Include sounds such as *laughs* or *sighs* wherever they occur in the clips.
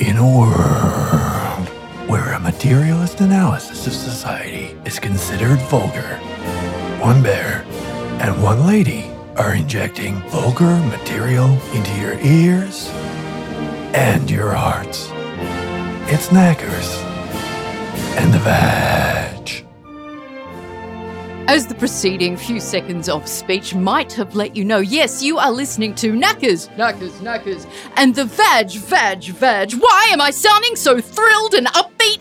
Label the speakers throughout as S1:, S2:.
S1: In a world where a materialist analysis of society is considered vulgar, one bear and one lady are injecting vulgar material into your ears and your hearts. It's Knackers and the Vag.
S2: As the preceding few seconds of speech might have let you know, yes, you are listening to Knackers, Knackers, Knackers, and the Vag, Vag, Vag. Why am I sounding so thrilled and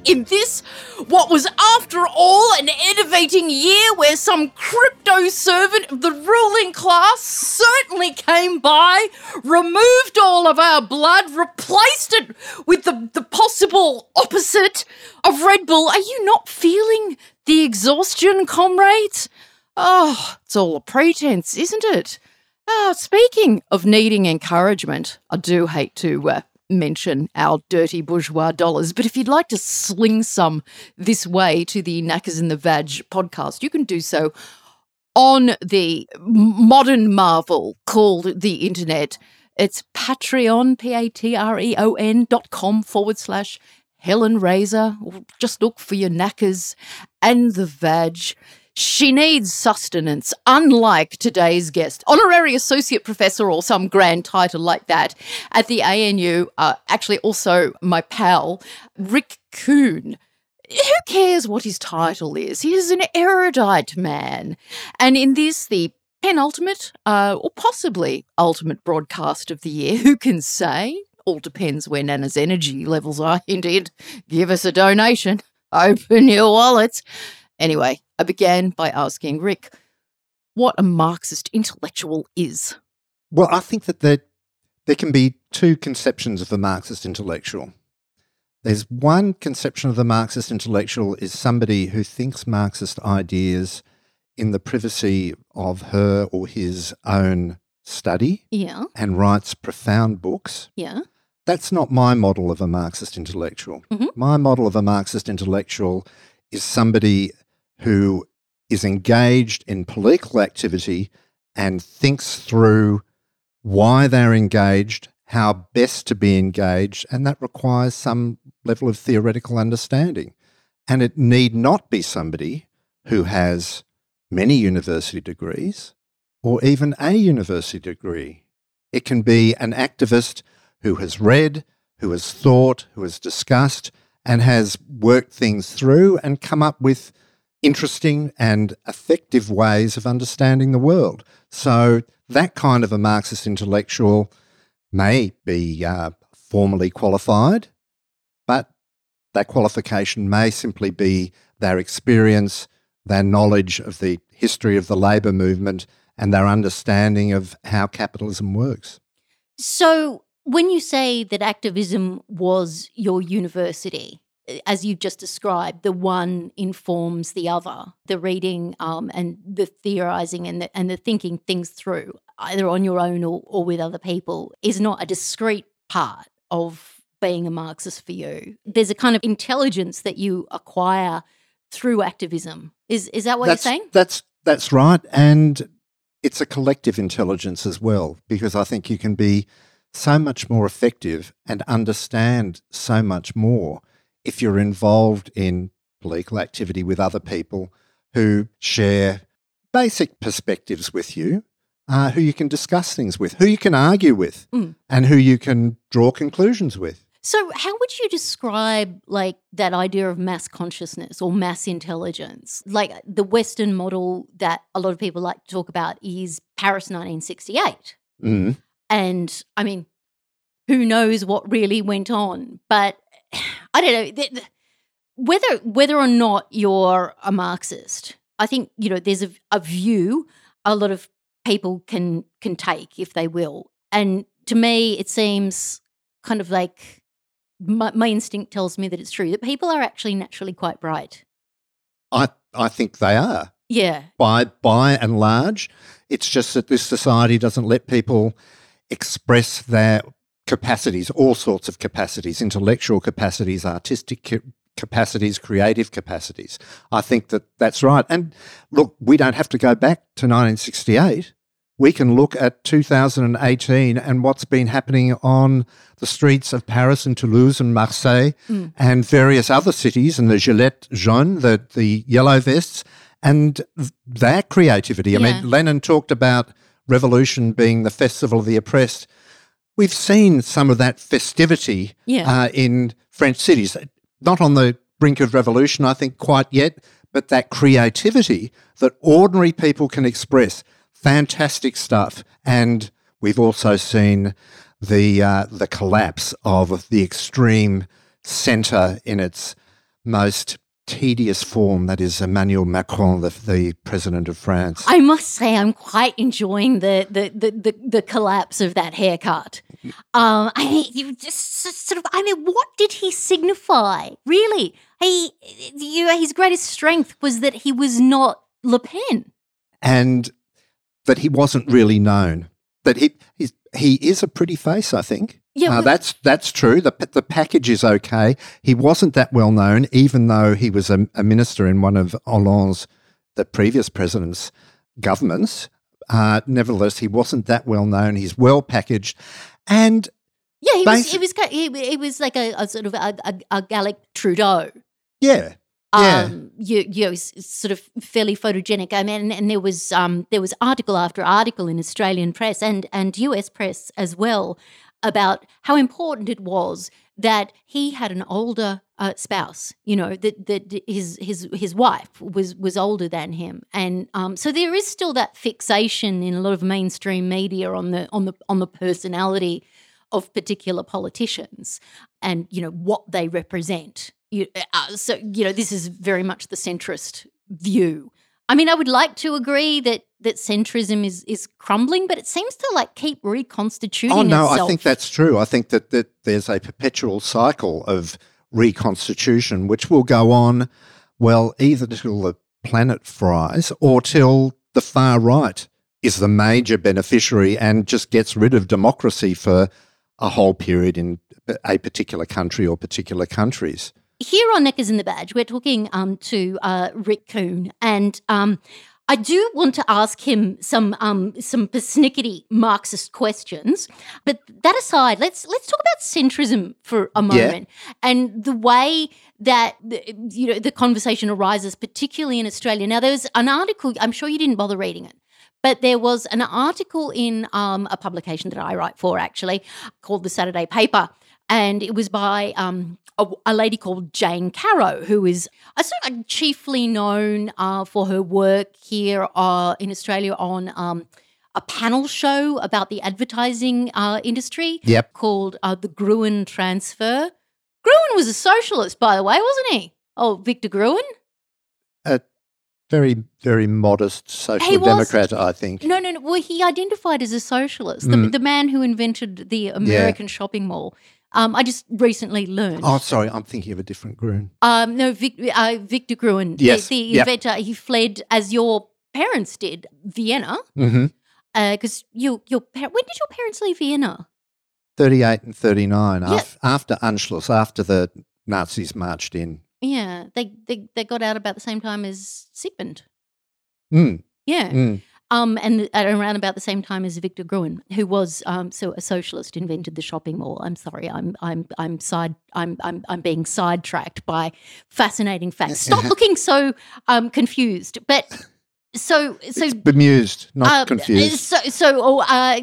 S2: in this? What was, after all, an innovating year where some crypto servant of the ruling class certainly came by, removed all of our blood, replaced it with the, the possible opposite of Red Bull. Are you not feeling the exhaustion, comrades? Oh, it's all a pretense, isn't it? Ah, speaking of needing encouragement, I do hate to uh, mention our dirty bourgeois dollars, but if you'd like to sling some this way to the Knackers in the Vag podcast, you can do so on the modern marvel called the internet. It's Patreon, P A T R E O N dot com forward slash Helen Razor. Just look for your knackers and the vag. She needs sustenance, unlike today's guest, honorary associate professor or some grand title like that at the ANU. Uh, actually, also my pal, Rick Kuhn. Who cares what his title is? He is an erudite man. And in this, the penultimate, uh, or possibly ultimate broadcast of the year, who can say? All depends where Nana's energy levels are. *laughs* Indeed, give us a donation. Open your wallets. Anyway, I began by asking Rick what a Marxist intellectual is.
S3: Well, I think that there, there can be two conceptions of the Marxist intellectual. There's one conception of the Marxist intellectual is somebody who thinks Marxist ideas in the privacy of her or his own study
S2: Yeah,
S3: and writes profound books.
S2: yeah.
S3: That's not my model of a Marxist intellectual.
S2: Mhm.
S3: My model of a Marxist intellectual is somebody who is engaged in political activity and thinks through why they're engaged, how best to be engaged, and that requires some level of theoretical understanding. And it need not be somebody who has many university degrees or even a university degree. It can be an activist who has read, who has thought, who has discussed, and has worked things through and come up with interesting and effective ways of understanding the world. So, that kind of a Marxist intellectual may be uh, formally qualified, but that qualification may simply be their experience, their knowledge of the history of the labour movement, and their understanding of how capitalism works.
S4: So, when you say that activism was your university, as you've just described, the one informs the other, the reading um, and the theorizing and the, and the thinking things through, either on your own or, or with other people, is not a discrete part of being a Marxist for you. There's a kind of intelligence that you acquire through activism. Is is that what
S3: that's,
S4: you're saying?
S3: That's that's right, and it's a collective intelligence as well because I think you can be so much more effective and understand so much more if you're involved in political activity with other people who share basic perspectives with you, uh, who you can discuss things with, who you can argue with,
S4: Mm.
S3: and who you can draw conclusions with.
S4: So, how would you describe like that idea of mass consciousness or mass intelligence? Like the Western model that a lot of people like to talk about is Paris 1968.
S3: Mm.
S4: And I mean, who knows what really went on? But *sighs* I don't know th- th- whether whether or not you're a Marxist. I think you know there's a, a view a lot of people can can take if they will, and to me it seems kind of like my, my instinct tells me that it's true that people are actually naturally quite bright.
S3: I I think they are.
S4: Yeah,
S3: by by and large. It's just that this society doesn't let people express their capacities, all sorts of capacities, intellectual capacities, artistic ca- capacities, creative capacities. I think that that's right. And look, we don't have to go back to 1968. we can look at 2018 and what's been happening on the streets of Paris and Toulouse and Marseille hmm. and various other cities and the gilets jaunes, the, the yellow vests, and their creativity. I
S4: Yeah.
S3: mean, Lenin talked about revolution being the festival of the oppressed. We've seen some of that festivity
S4: Yeah.
S3: uh, in French cities. Not on the brink of revolution, I think, quite yet, but that creativity that ordinary people can express. Fantastic stuff. And we've also seen the uh, the collapse of the extreme centre in its most tedious form. That is Emmanuel Macron, the, the president of France.
S4: I must say, I'm quite enjoying the the the, the, the collapse of that haircut. Um, I mean, you just sort of. I mean, what did he signify? Really, he, you, his greatest strength was that he was not Le Pen.
S3: and that he wasn't really known. That he he's, he is a pretty face, I think.
S4: Yeah,
S3: Uh,
S4: well-
S3: that's that's true. The the package is okay. He wasn't that well known, even though he was a, a minister in one of Hollande's the previous president's governments. Uh, nevertheless, he wasn't that well known. He's well packaged, and
S4: Yeah, he was. He was. He, he was like a, a sort of a, a, a Gallic Trudeau.
S3: yeah, Yeah.
S4: um, you, you know, sort of fairly photogenic. I mean, and there was um, there was article after article in Australian press and and US press as well about how important it was that he had an older uh, spouse. You know that that his his his wife was was older than him, and um, so there is still that fixation in a lot of mainstream media on the on the on the personality of particular politicians and you know what they represent. You, uh, so you know this is very much the centrist view. I mean, I would like to agree that that centrism is is crumbling, but it seems to like keep reconstituting.
S3: Oh no,
S4: itself.
S3: I think that's true. I think that, that there's a perpetual cycle of reconstitution which will go on, well, either till the planet fries or till the far right is the major beneficiary and just gets rid of democracy for a whole period in a particular country or particular countries.
S4: Here on Knackers in the Vag, we're talking um, to uh, Rick Kuhn, and um, I do want to ask him some um, some persnickety Marxist questions. But that aside, let's let's talk about centrism for a
S3: Yeah.
S4: moment and the way that the, you know the conversation arises, particularly in Australia. Now, there was an article. I'm sure you didn't bother reading it. But there was an article in um, a publication that I write for, actually, called the Saturday Paper, and it was by um, a, a lady called Jane Caro, who is I sort of chiefly known uh, for her work here uh, in Australia on um, a panel show about the advertising uh, industry
S3: Yep.
S4: called uh, the Gruen Transfer. Gruen was a socialist, by the way, wasn't he? Oh, Victor Gruen?
S3: A very, very modest social
S4: He was-
S3: democrat, I think.
S4: No, no, no. Well, he identified as a socialist,
S3: Mm.
S4: the man who invented the American shopping mall. Um, I just recently learned.
S3: Oh, sorry, I'm thinking of a different Gruen.
S4: Um, no, Vic, uh, Victor Gruen,
S3: Yes,
S4: the,
S3: yep.
S4: inventor, he fled as your parents did Vienna. Because you, your par- when did your parents leave Vienna?
S3: 38 and 39,
S4: Yeah.
S3: af- after Anschluss, after the Nazis marched in.
S4: Yeah, they, they they got out about the same time as Sigmund.
S3: Mm,
S4: Yeah.
S3: mm.
S4: Um, and at around about the same time as Victor Gruen, who was um, so a socialist, invented the shopping mall. I'm sorry, I'm I'm I'm side I'm I'm I'm being sidetracked by fascinating facts. *laughs* Stop looking so um, confused. But so so
S3: It's bemused, not
S4: uh,
S3: confused.
S4: So, so oh, uh,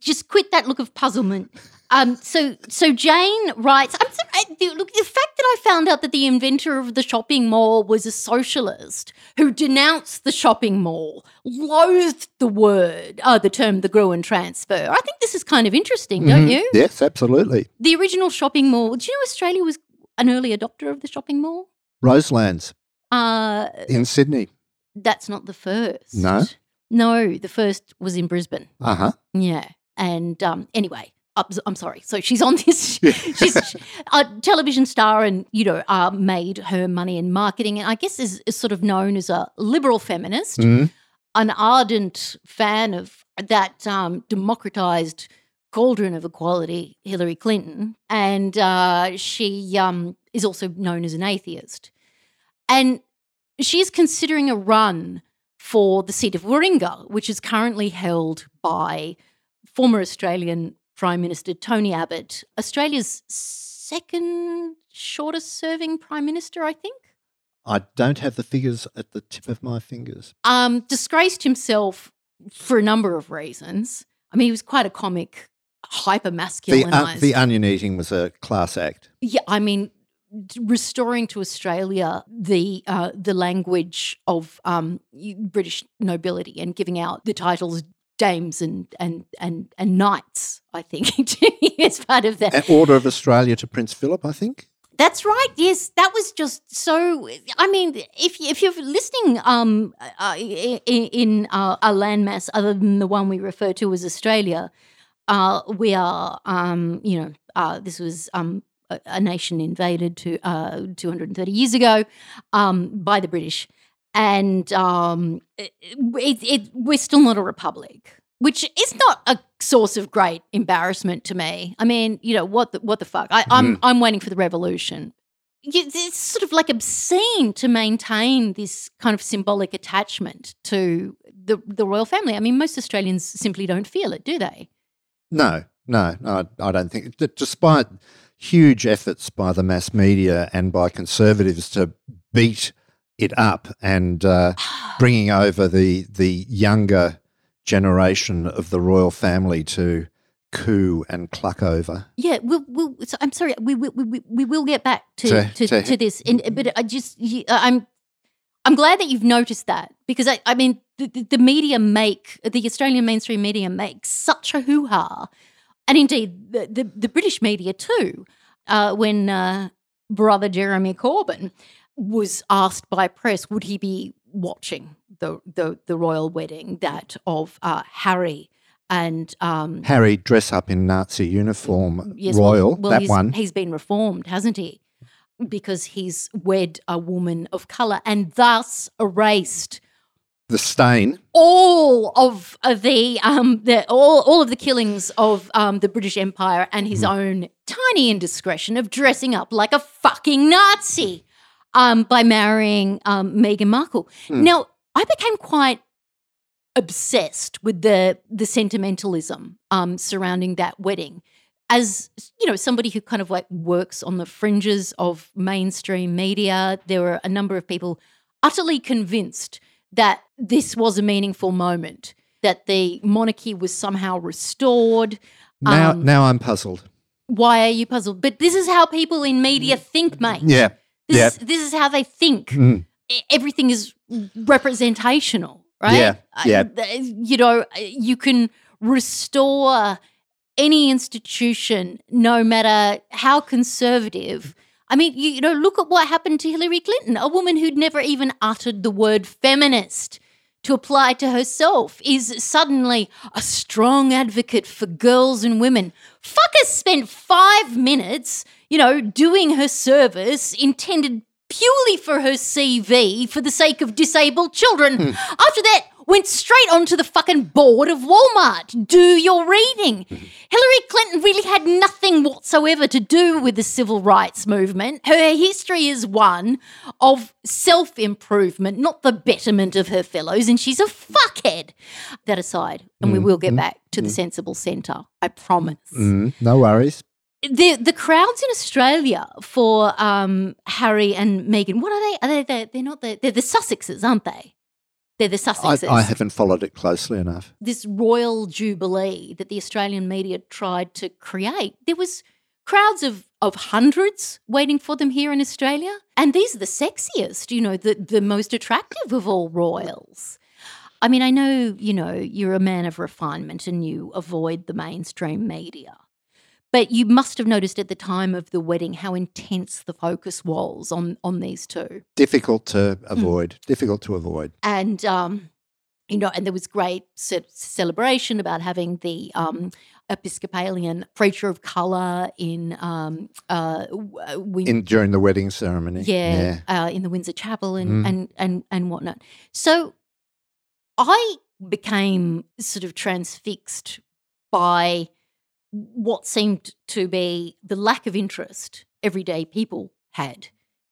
S4: just quit that look of puzzlement. Um, so, so Jane writes. I'm sorry, the- look, the fact that I found out that the inventor of the shopping mall was a socialist who denounced the shopping mall, loathed the word, uh, the term, the Gruen transfer. I think this is kind of interesting, don't
S3: Mhm.
S4: you?
S3: Yes, absolutely.
S4: The original shopping mall. Do you know Australia was an early adopter of the shopping mall?
S3: Roselands
S4: Uh,
S3: in Sydney.
S4: That's not the first.
S3: No?
S4: no, the first was in Brisbane.
S3: Uh huh.
S4: Yeah. And um, anyway, I'm, I'm sorry. So she's on *laughs* this. *laughs* She's a television star, and you know, uh, made her money in marketing, and I guess is, is sort of known as a liberal feminist,
S3: Mhm.
S4: an ardent fan of that um, democratized cauldron of equality, Hillary Clinton, and uh, she um, is also known as an atheist, and she's considering a run for the seat of Warringah, which is currently held by former Australian Prime Minister Tony Abbott, Australia's second shortest serving Prime Minister, I think.
S3: I don't have the figures at the tip of my fingers.
S4: Um, disgraced himself for a number of reasons. I mean, he was quite a comic, hyper
S3: The, uh, the onion eating was a class act.
S4: Yeah, I mean, restoring to Australia the uh, the language of um, British nobility and giving out the titles dames and and and and knights. I think *laughs* as part of that.
S3: An Order of Australia to Prince Philip, I think.
S4: That's right. Yes, that was just so. I mean, if if you're listening um, uh, in, in uh, a landmass other than the one we refer to as Australia, uh, we are, um, you know, uh, this was um, a, nation invaded to uh, 230 years ago um, by the British, and um, it, it, it, we're still not a republic. Which is not a source of great embarrassment to me. I mean, you know what the what the fuck? I, I'm I'm waiting for the revolution. It's sort of like obscene to maintain this kind of symbolic attachment to the the royal family. I mean, most Australians simply don't feel it, do they?
S3: No, no, no I, I don't think. Despite huge efforts by the mass media and by conservatives to beat it up and uh, *sighs* bringing over the the younger generation of the royal family to coo and cluck over.
S4: Yeah, we'll, we'll, so I'm sorry, we, we, we, we will get back to
S3: To-
S4: to,
S3: to-
S4: to, this, in, but I just I'm I'm glad that you've noticed that because I, I mean the, the, the media make the Australian mainstream media makes such a hoo ha, and indeed the, the the British media too. Uh, when uh, brother Jeremy Corbyn was asked by press, would he be watching the the, the royal wedding that of uh, Harry and um,
S3: Harry dress up in Nazi uniform,
S4: Yes, well-
S3: royal,
S4: well,
S3: that
S4: he's,
S3: one.
S4: He's been reformed, hasn't he? Because he's wed a woman of colour and thus erased
S3: The stain.
S4: all of of the um the all all of the killings of um the British Empire and his own tiny indiscretion of dressing up like a fucking Nazi um by marrying um Meghan Markle.
S3: Hmm.
S4: Now, I became quite obsessed with the the sentimentalism um surrounding that wedding as you know somebody who kind of like works on the fringes of mainstream media there were a number of people utterly convinced that this was a meaningful moment that the monarchy was somehow restored
S3: Now,
S4: Um,
S3: now I'm puzzled.
S4: why are you puzzled but this is how people in media think mate
S3: Yeah.
S4: this,
S3: yeah.
S4: is, this is how they think
S3: Mm.
S4: everything is representational, right?
S3: Yeah,
S4: Uh,
S3: yeah.
S4: You know, uh, you can restore any institution, no matter how conservative. I mean, you, you know, look at what happened to Hillary Clinton, a woman who'd never even uttered the word feminist to apply to herself is suddenly a strong advocate for girls and women. Fucker spent five minutes, you know, doing her service intended purely for her CV for the sake of disabled children. Hmm. After that, went straight onto the fucking board of Walmart. Do your reading. Hillary Clinton really had nothing whatsoever to do with the civil rights movement. Her history is one of self improvement, not the betterment of her fellows, and she's a fuckhead. That aside, and we will get back to the sensible centre, I promise
S3: Mm, no worries.
S4: the the crowds in Australia for um, Harry and Meghan, what are they? Are they? They're, they're not the. They're the Sussexes, aren't they? They're the
S3: I, I haven't followed it closely enough.
S4: This royal jubilee that the Australian media tried to create. There was crowds of of hundreds waiting for them here in Australia, and these are the sexiest. You know, the the most attractive of all royals. I mean, I know you know you're a man of refinement and you avoid the mainstream media. But you must have noticed at the time of the wedding how intense the focus was on on these two.
S3: Difficult to avoid. Difficult to avoid.
S4: And um, you know, and there was great celebration about having the um, Episcopalian preacher of color in um, uh, uh, Win-
S3: In during the wedding ceremony.
S4: yeah, Uh, in the Windsor Chapel and
S3: Mm.
S4: and and and whatnot. So I became sort of transfixed by what seemed to be the lack of interest everyday people had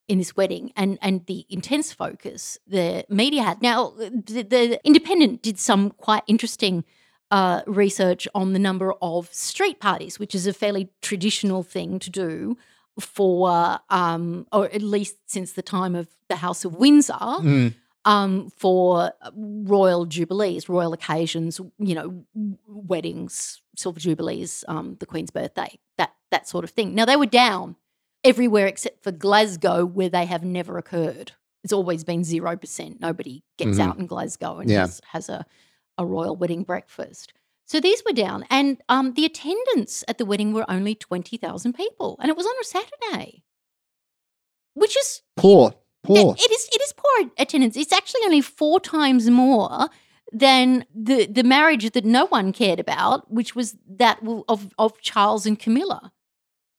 S4: in this wedding and and the intense focus the media had. Now, the, the Independent did some quite interesting uh, research on the number of street parties, which is a fairly traditional thing to do for, um, or at least since the time of the House of Windsor.
S3: Mm.
S4: Um, for royal jubilees, royal occasions, you know, weddings, silver jubilees, um, the Queen's birthday, that that sort of thing. Now they were down everywhere except for Glasgow, where they have never occurred. It's always been zero percent. Nobody gets
S3: Mhm.
S4: out in Glasgow and
S3: Yeah.
S4: has, has a, a royal wedding breakfast. So these were down, and um, the attendance at the wedding were only twenty thousand people, and it was on a Saturday, which is
S3: Poor, poor.
S4: it is it is poor attendance. It's actually only four times more than the the marriage that no one cared about, which was that of of Charles and Camilla.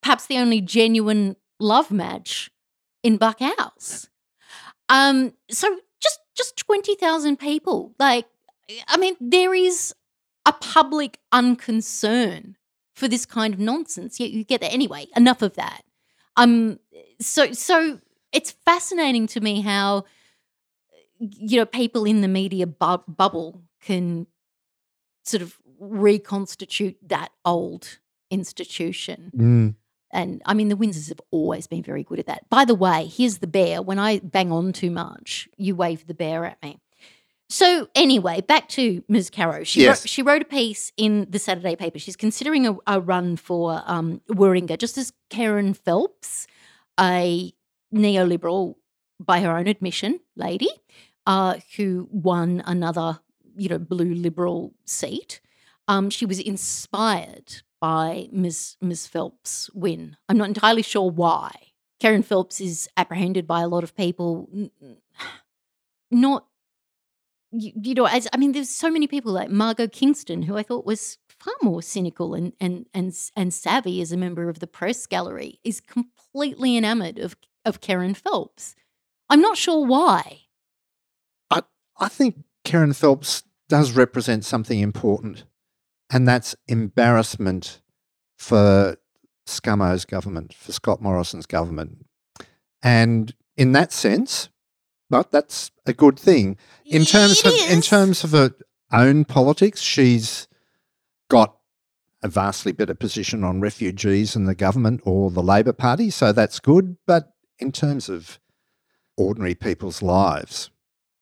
S4: Perhaps the only genuine love match in Buck House. Um, so just just twenty thousand people. Like, I mean, there is a public unconcern for this kind of nonsense. Yet you get that anyway. Enough of that. Um, so so it's fascinating to me how you know people in the media bu- bubble can sort of reconstitute that old institution.
S3: Mm.
S4: and i mean the windsors have always been very good at that. By the way here's the bear. When i bang on too much you wave the bear at me. So anyway back to ms. Caro. she,
S3: Yes.
S4: wrote, she wrote a piece in the saturday paper. She's considering a, a run for um, warringah. Just as kerryn phelps a neoliberal by her own admission lady uh, who won another you know blue liberal seat um, she was inspired by Ms. Ms. Phelps' win. I'm not entirely sure why. Kerryn Phelps is apprehended by a lot of people, not, you, you know, as I mean, there's so many people like Margo Kingston, who I thought was far more cynical and and and and savvy as a member of the press gallery, is completely enamored of of Kerryn Phelps. I'm not sure why.
S3: I I think Kerryn Phelps does represent something important, and that's embarrassment for Scummo's government, for Scott Morrison's government. And in that sense, but that's a good thing. In terms
S4: It
S3: of in terms of her own politics, she's got a vastly better position on refugees in the government or the Labor Party, so that's good. But in terms of ordinary people's lives,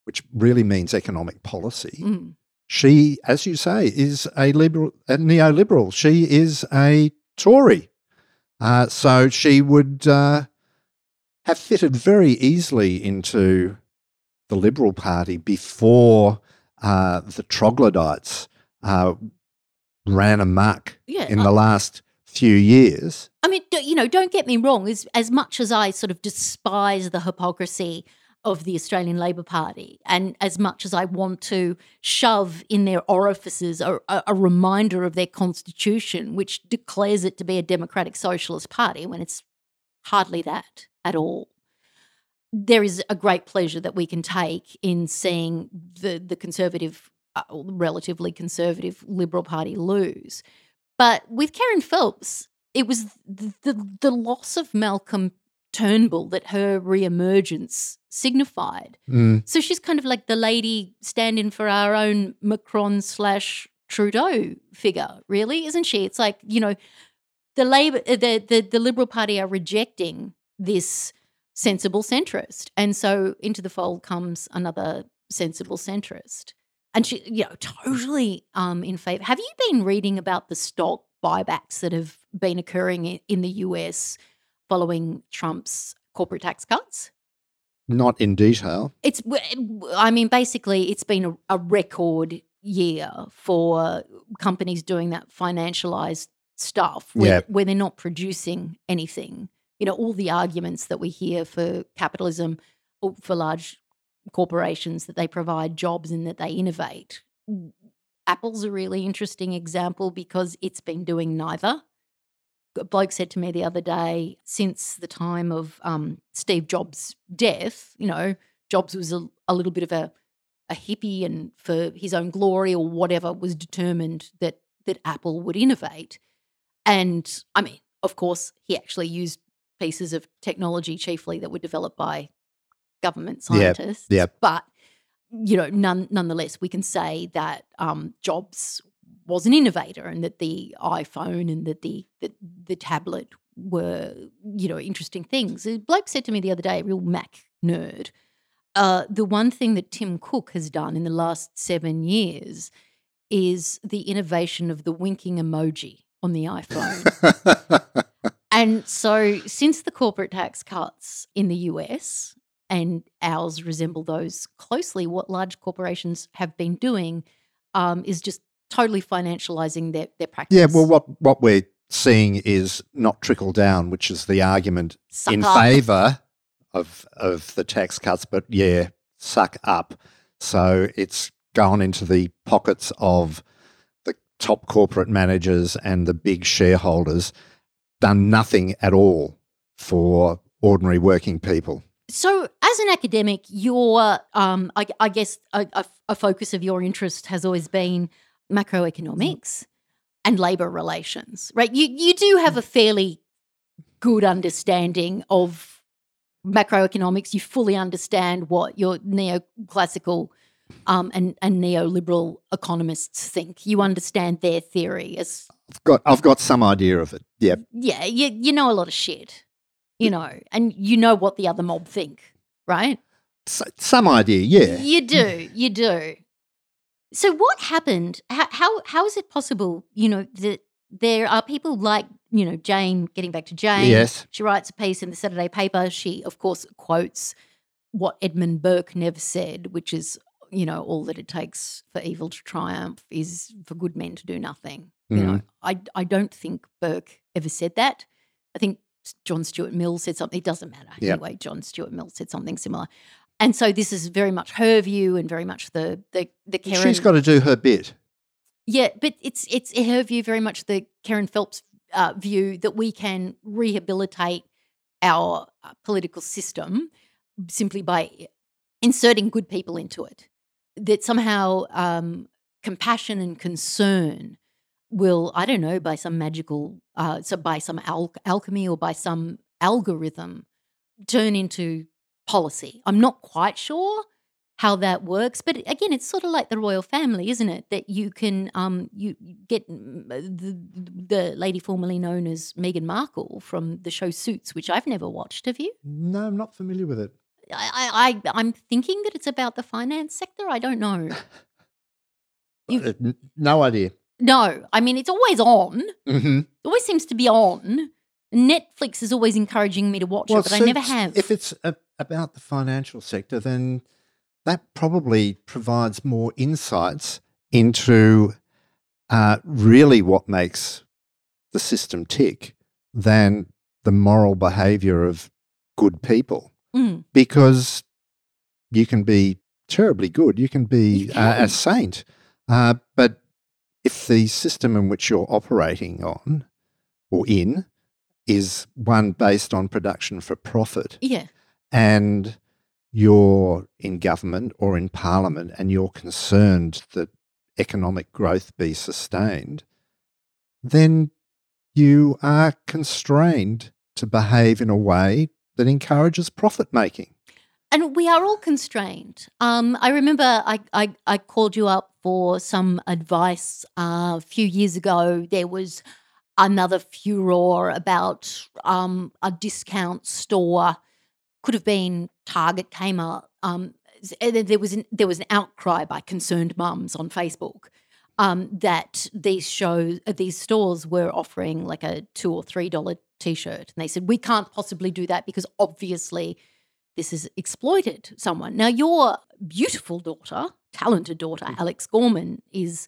S3: which really means economic policy,
S4: Mm.
S3: she, as you say, is a liberal, a neoliberal. She is a Tory, uh, so she would uh, have fitted very easily into the Liberal Party before uh, the troglodytes uh, ran amok
S4: Yeah,
S3: in the last few years.
S4: I mean, you know, don't get me wrong. As as much as I sort of despise the hypocrisy of the Australian Labor Party, and as much as I want to shove in their orifices a, a, a reminder of their constitution, which declares it to be a democratic socialist party, when it's hardly that at all. There is a great pleasure that we can take in seeing the the conservative, uh, relatively conservative Liberal Party lose. But with Kerryn Phelps, it was the, the, the loss of Malcolm Turnbull that her reemergence signified.
S3: Mm,
S4: So she's kind of like the lady stand-in for our own Macron slash Trudeau figure, really, isn't she? It's like you know, the Labor, uh, the the, the Liberal Party are rejecting this sensible centrist, and so into the fold comes another sensible centrist, and she, you know, totally um, in favor. Have you been reading about the stock buybacks that have been occurring in the US following Trump's corporate tax cuts?
S3: not in detail.
S4: It's, I mean, basically, it's been a, a record year for companies doing that financialized stuff where,
S3: Yeah.
S4: where they're not producing anything. You know, all the arguments that we hear for capitalism, or for large corporations that they provide jobs and that they innovate. Apple's a really interesting example because it's been doing neither. A bloke said to me the other day, since the time of um, Steve Jobs' death, you know, Jobs was a, a little bit of a, a hippie and for his own glory or whatever was determined that that Apple would innovate. And I mean, of course, he actually used pieces of technology, chiefly that were developed by government
S3: Yep,
S4: scientists.
S3: yep.
S4: But you know, none, nonetheless, we can say that um, Jobs was an innovator, and that the iPhone and that the, the the tablet were you know interesting things. A bloke said to me the other day, a real Mac nerd. Uh, the one thing that Tim Cook has done in the last seven years is the innovation of the winking emoji on the iPhone. *laughs* and so, since the corporate tax cuts in the US, and ours resemble those closely, what large corporations have been doing um, is just totally financializing their, their practice.
S3: yeah, well, what, what we're seeing is not trickle down, which is the argument
S4: Suck
S3: in
S4: up.
S3: favour of, of the tax cuts, but yeah, suck up. So it's gone into the pockets of the top corporate managers and the big shareholders, done nothing at all for ordinary working people.
S4: So, as an academic, your, um, I, I guess, a, a, a focus of your interest has always been macroeconomics and labor relations, right? You you do have a fairly good understanding of macroeconomics. You fully understand what your neoclassical um, and and neoliberal economists think. You understand their theory as
S3: I've got, I've got some idea of it. Yeah.
S4: yeah, you you know a lot of shit, you know, and you know what the other mob think, right?
S3: S- some idea, yeah.
S4: You do, mm. you do. So what happened? How, how how is it possible? You know that there are people like you know Jane. Getting back to Jane,
S3: Yes.
S4: she writes a piece in the Saturday paper. She of course quotes what Edmund Burke never said, which is you know all that it takes for evil to triumph is for good men to do nothing. You know, mm. I I don't think Burke ever said that. I think John Stuart Mill said something. It doesn't matter
S3: Yep.
S4: anyway. John Stuart Mill said something similar. And so this is very much her view and very much the the the Kerryn.
S3: She's got to do her bit.
S4: yeah, but it's it's her view very much the Kerryn Phelps uh, view that we can rehabilitate our uh, political system simply by inserting good people into it. That somehow um, compassion and concern will, I don't know, by some magical, uh, so by some al- alchemy or by some algorithm, turn into policy. I'm not quite sure how that works, but again, it's sort of like the royal family, isn't it? That you can um you get mm, the the lady formerly known as Meghan Markle from the show Suits, which I've never watched. Have you?
S3: No, I'm not familiar with it.
S4: I, I I'm thinking that it's about the finance sector. I don't know. *laughs* You-
S3: Uh, no idea.
S4: No, I mean it's always on.
S3: hmm
S4: It always seems to be on. Netflix is always encouraging me to watch it, but I never have.
S3: If it's a, about the financial sector, then that probably provides more insights into uh, really what makes the system tick than the moral behavior of good people.
S4: Mm.
S3: Because you can be terribly good, you can be
S4: You
S3: uh, a saint, uh, but if the system in which you're operating on or in is one based on production for profit,
S4: yeah,
S3: and you're in government or in parliament and you're concerned that economic growth be sustained, then you are constrained to behave in a way that encourages profit making.
S4: And we are all constrained. Um, I remember I, I, I called you up for some advice uh, a few years ago. There was another furor about um, a discount store. Could have been Target up. Um, there was an, there was an outcry by concerned mums on Facebook um, that these shows uh, these stores were offering like a two or three dollar t-shirt, and they said we can't possibly do that because obviously this has exploited someone. Now, your beautiful daughter, talented daughter, Alex Gorman, is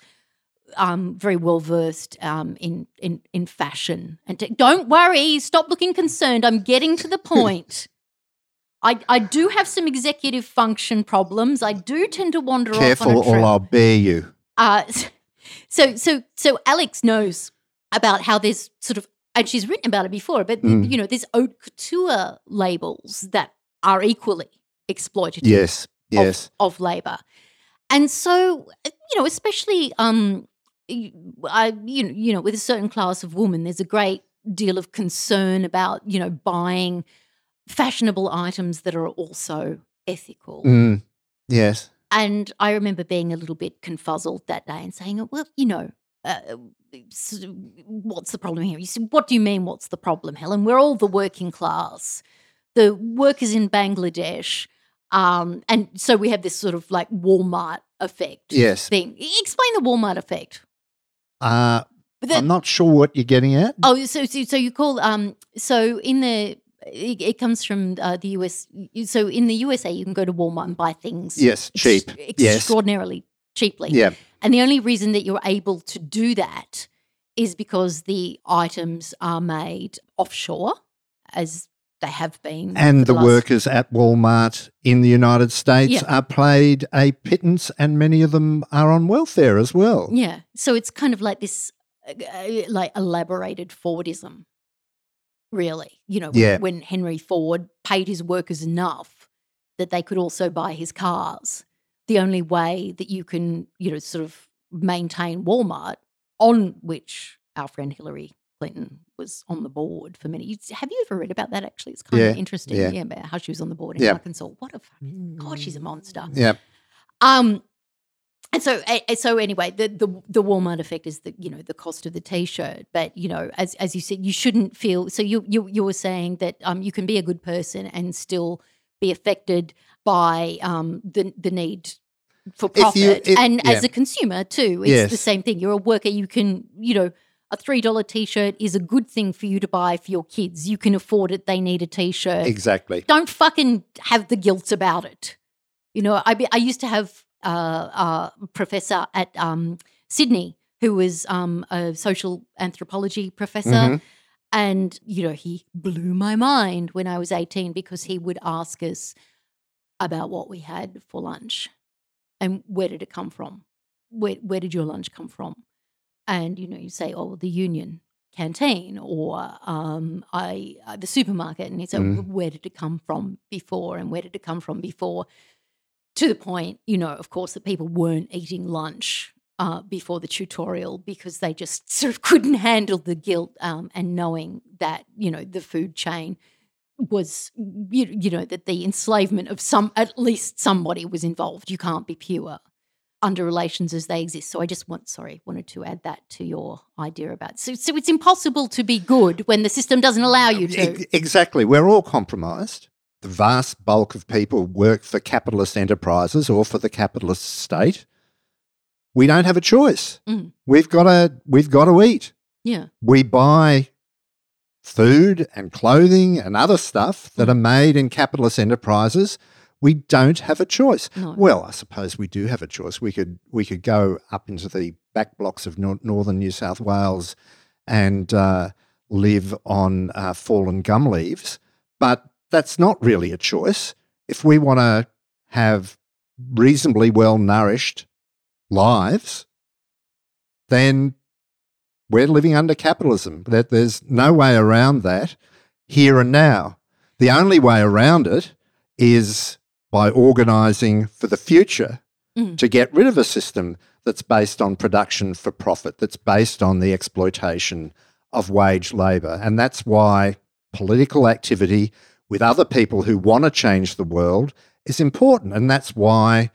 S4: um, very well versed um, in, in in fashion. And te- don't worry, stop looking concerned. I'm getting to the *laughs* point. I, I do have some executive function problems. I do tend to wander
S3: Careful,
S4: off a
S3: or. I'll bear you.
S4: Uh, *laughs* so so so Alex knows about how there's sort of and she's written about it before, but
S3: Mm.
S4: you know, there's haute couture labels that are equally exploitative
S3: Yes, yes.
S4: of labor. And so, you know, especially um I, you know, you know, with a certain class of woman, there's a great deal of concern about, you know, buying fashionable items that are also ethical.
S3: Mm, yes.
S4: And I remember being a little bit confuzzled that day and saying, well, you know, uh, what's the problem here? You said, what do you mean, what's the problem, Helen? We're all the working class, the workers in Bangladesh. Um, and so we have this sort of like Walmart effect
S3: Yes.
S4: thing. Explain the Walmart effect.
S3: Uh,
S4: that-
S3: I'm not sure what you're getting at.
S4: Oh, so so, so you call um so in the it, it comes from uh, the US. So in the USA, you can go to Walmart and buy things.
S3: Yes,
S4: ex-
S3: cheap. Yes.
S4: extraordinarily cheaply.
S3: Yeah.
S4: And the only reason that you're able to do that is because the items are made offshore, as they have been.
S3: And
S4: for
S3: the workers at Walmart in the United States
S4: Yeah.
S3: are paid a pittance, and many of them are on welfare as well.
S4: Yeah. So it's kind of like this, uh, like elaborated Fordism, really. You know, when, when Henry Ford paid his workers enough that they could also buy his cars. The only way that you can, you know, sort of maintain Walmart, on which our friend Hillary Clinton was on the board for many. Have you ever read about that? Actually, it's kind
S3: Yeah,
S4: of interesting.
S3: yeah.
S4: Yeah. about how she was on the board in
S3: Yeah.
S4: Arkansas. What a fucking God, she's a monster.
S3: Yeah.
S4: Um, and so, so anyway, the, the the Walmart effect is the you know the cost of the T-shirt. But you know, as as you said, you shouldn't feel. So you you you were saying that um you can be a good person and still be affected by um the the need for
S3: If you-
S4: profit,
S3: if-
S4: and as a consumer too, it's the same thing. You're a worker. You can you know. A three dollar t shirt is a good thing for you to buy for your kids. You can afford it. They need a t shirt
S3: Exactly.
S4: don't fucking have the guilt about it. You know, I be, I used to have uh, a professor at um, Sydney who was um, a social anthropology professor.
S3: Mhm.
S4: And, you know, he blew my mind when I was 18 because he would ask us about what we had for lunch and where did it come from? Where, where did your lunch come from? And, you know, you say, oh, the union canteen or um, I uh, the supermarket. And he said,
S3: Mm.
S4: where did it come from before? And where did it come from before? To the point, you know, of course, that people weren't eating lunch uh, before the tutorial because they just *laughs* sort of couldn't handle the guilt um, and knowing that, you know, the food chain was, you, you know, that the enslavement of some, at least somebody was involved. You can't be pure under relations as they exist. So I just want, sorry, wanted to add that to your idea about. So, so it's impossible to be good when the system doesn't allow you to.
S3: Exactly. We're all compromised. The vast bulk of people work for capitalist enterprises or for the capitalist state. We don't have a choice.
S4: Mm.
S3: We've got to we've got to eat.
S4: Yeah,
S3: We buy food and clothing and other stuff that
S4: Mm.
S3: are made in capitalist enterprises. We don't have a choice.
S4: No.
S3: Well, I suppose we do have a choice. We could we could go up into the back blocks of nor- northern New South Wales and uh, live on uh, fallen gum leaves, but that's not really a choice. If we want to have reasonably well nourished lives, then we're living under capitalism. That there's no way around that here and now. The only way around it is by organising for the future
S4: Mm.
S3: to get rid of a system that's based on production for profit, that's based on the exploitation of wage labour. And that's why political activity with other people who want to change the world is important. And that's why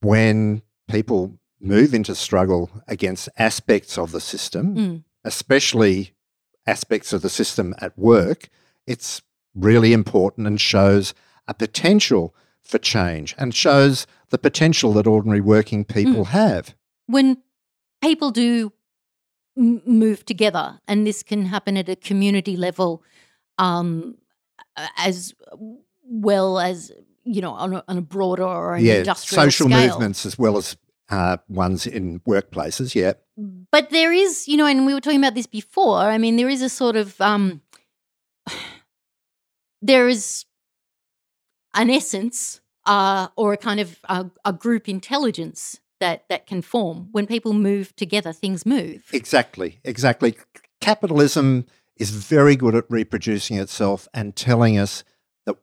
S3: when people move into struggle against aspects of the system,
S4: Mm.
S3: especially aspects of the system at work, it's really important and shows a potential for change and shows the potential that ordinary working people have.
S4: when people do m- move together, and this can happen at a community level, um, as well as you know on a, on a broader or an
S3: yeah,
S4: industrial
S3: social
S4: scale.
S3: movements as well as uh, ones in workplaces. Yeah,
S4: But there is, you know, and we were talking about this before. I mean, there is a sort of um, *sighs* there is an essence uh, or a kind of uh, a group intelligence that that can form when people move together. Things move.
S3: exactly, exactly. Capitalism is very good at reproducing itself and telling us that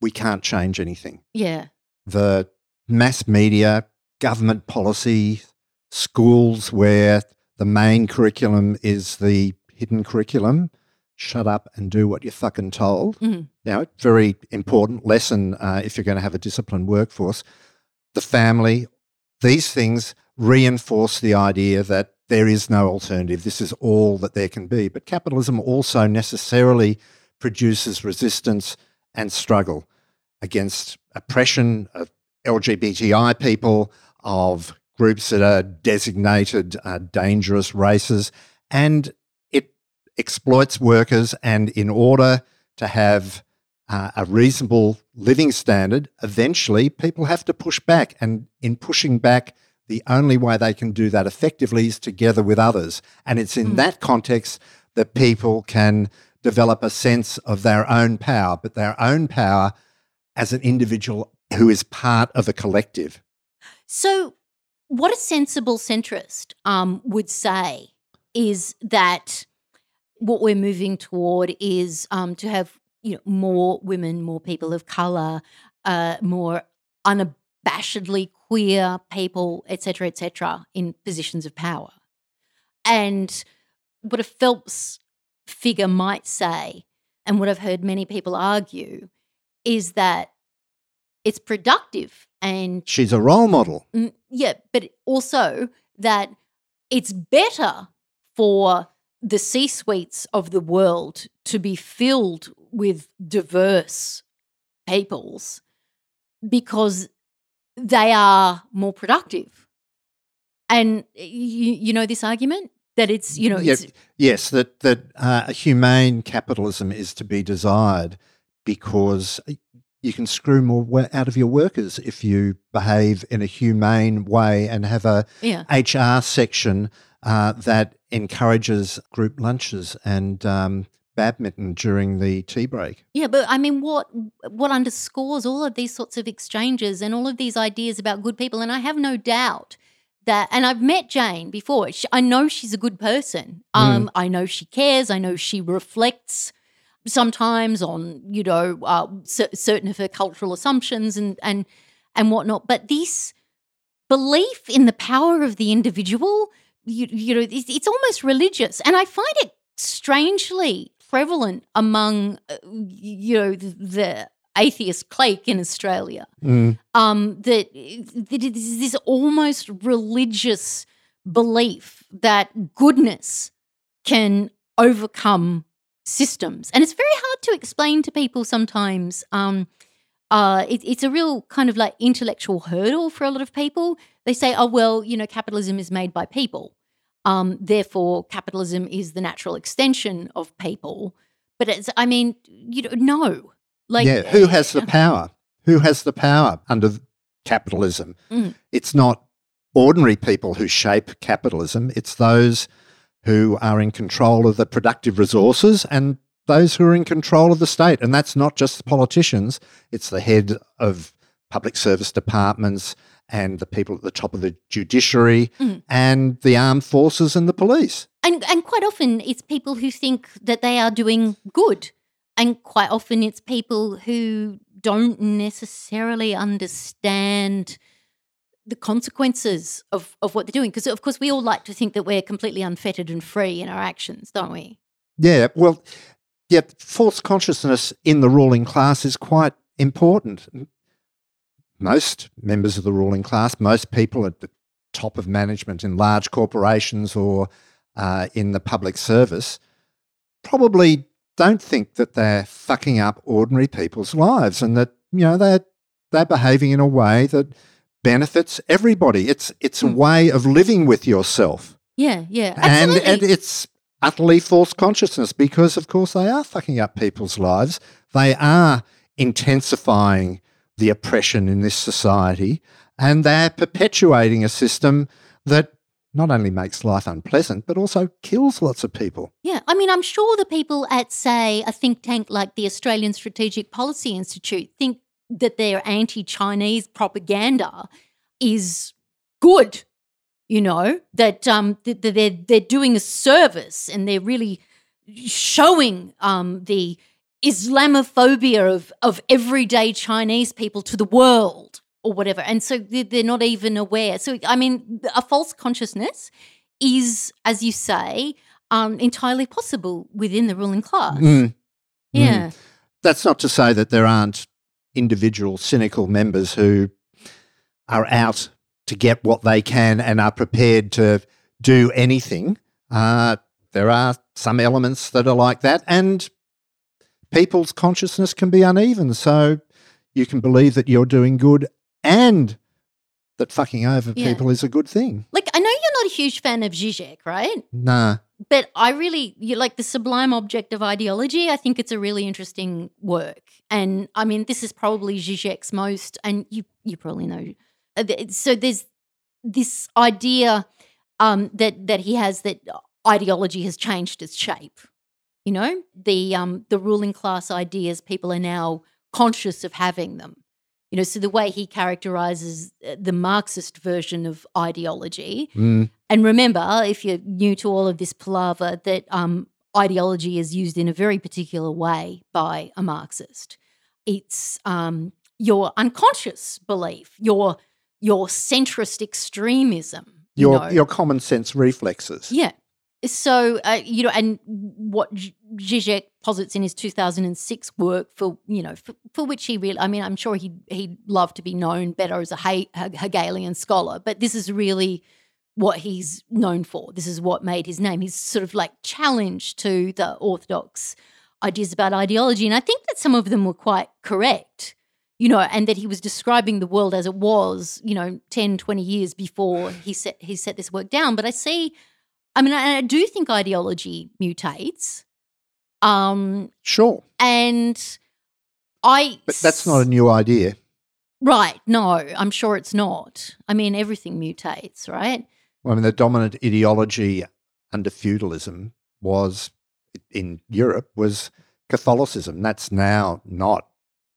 S3: we can't change anything.
S4: yeah,
S3: the mass media, government policy, schools where the main curriculum is the hidden curriculum, shut up and do what you're fucking told.
S4: Mhm.
S3: Now, very important lesson uh, if you're going to have a disciplined workforce. The family, these things reinforce the idea that there is no alternative. This is all that there can be. But capitalism also necessarily produces resistance and struggle against oppression of LGBTI people, of groups that are designated uh, dangerous races, and exploits workers. And in order to have uh, a reasonable living standard, eventually people have to push back. And in pushing back, the only way they can do that effectively is together with others. And it's in
S4: Mm.
S3: that context that people can develop a sense of their own power, but their own power as an individual who is part of a collective.
S4: So, what a sensible centrist um, would say is that what we're moving toward is um, to have you know more women, more people of color, uh, more unabashedly queer people, etc., etc., in positions of power. And what a Phelps figure might say, and what I've heard many people argue, is that it's productive and
S3: She's a role model.
S4: Mm, yeah, but also that it's better for the C suites of the world to be filled with diverse peoples because they are more productive. And you, you know this argument that it's, you know,
S3: Yeah,
S4: it's,
S3: yes, that that uh, a humane capitalism is to be desired because you can screw more out of your workers if you behave in a humane way and have a
S4: yeah.
S3: HR section uh, that encourages group lunches and um, badminton during the tea break.
S4: Yeah, but I mean, what what underscores all of these sorts of exchanges and all of these ideas about good people, and I have no doubt that, and I've met Jane before. She, I know she's a good person. Um, I know she cares. I know she reflects sometimes on you know uh, cer- certain of her cultural assumptions and and and whatnot. But this belief in the power of the individual, you, you know, it's, it's almost religious, and I find it strangely prevalent among uh, you know the, the atheist clique in Australia.
S3: Mm.
S4: Um, that that is this almost religious belief that goodness can overcome systems, and it's very hard to explain to people sometimes. Um, uh, it, it's a real kind of like intellectual hurdle for a lot of people. They say, "Oh well, you know, capitalism is made by people." Um, therefore, capitalism is the natural extension of people. But it's, I mean, you know, no. Like,
S3: yeah, who has the power? Who has the power under capitalism?
S4: Mm.
S3: It's not ordinary people who shape capitalism, it's those who are in control of the productive resources and those who are in control of the state. And that's not just the politicians, it's the head of public service departments and the people at the top of the judiciary
S4: Mm.
S3: and the armed forces and the police.
S4: and and quite often it's people who think that they are doing good, and quite often it's people who don't necessarily understand the consequences of of what they're doing. Because of course we all like to think that we're completely unfettered and free in our actions, don't we?
S3: Yeah, well, yeah, false consciousness in the ruling class is quite important. Most members of the ruling class, most people at the top of management in large corporations or uh, in the public service, probably don't think that they're fucking up ordinary people's lives and that you know they're they're behaving in a way that benefits everybody. It's it's a
S4: Hmm.
S3: way of living with yourself
S4: Yeah, yeah, absolutely.
S3: and and it's utterly false consciousness because of course they are fucking up people's lives they are intensifying the oppression in this society and they're perpetuating a system that not only makes life unpleasant but also kills lots of people.
S4: Yeah, I mean, I'm sure the people at, say, a think tank like the Australian Strategic Policy Institute think that their anti Chinese propaganda is good, you know, that, um, that they're, they're doing a service and they're really showing um, the Islamophobia of, of everyday Chinese people to the world or whatever. And so they're not even aware. So, I mean, a false consciousness is, as you say, um, entirely possible within the ruling class.
S3: Mm.
S4: Yeah.
S3: That's not to say that there aren't individual cynical members who are out to get what they can and are prepared to do anything. Uh, there are some elements that are like that, and people's consciousness can be uneven. So you can believe that you're doing good and that fucking over
S4: Yeah.
S3: people is a good thing.
S4: Like, I know you're not a huge fan of Zizek, right?
S3: Nah.
S4: But I really you like the sublime object of ideology. I think it's a really interesting work, and I mean, this is probably Zizek's most, and you you probably know. uh, So there's this idea um, that that he has that ideology has changed its shape. You know, the um, the ruling class ideas people are now conscious of having them. You know, so the way he characterizes uh, the Marxist version of ideology
S3: Mm.
S4: and remember, if you're new to all of this palaver, that um, ideology is used in a very particular way by a Marxist. It's um, your unconscious belief, your your centrist extremism. you
S3: Your,
S4: know.
S3: your common sense reflexes.
S4: Yeah. So, uh, you know, and what Zi- Zizek posits in his 2006 work for, you know, for, for which he really, I mean, I'm sure he'd, he'd love to be known better as a He- He- Hegelian scholar, but this is really what he's known for. This is what made his name. He's sort of like challenged to the orthodox ideas about ideology. And I think that some of them were quite correct, you know, and that he was describing the world as it was, you know, 10, 20 years before he set, he set this work down. But I see, I mean, I, I do think ideology mutates. Um,
S3: Sure.
S4: and I.
S3: But that's not a new idea.
S4: Right. No, I'm sure it's not. I mean, everything mutates, right?
S3: Well, I mean, the dominant ideology under feudalism was in Europe was Catholicism. That's now not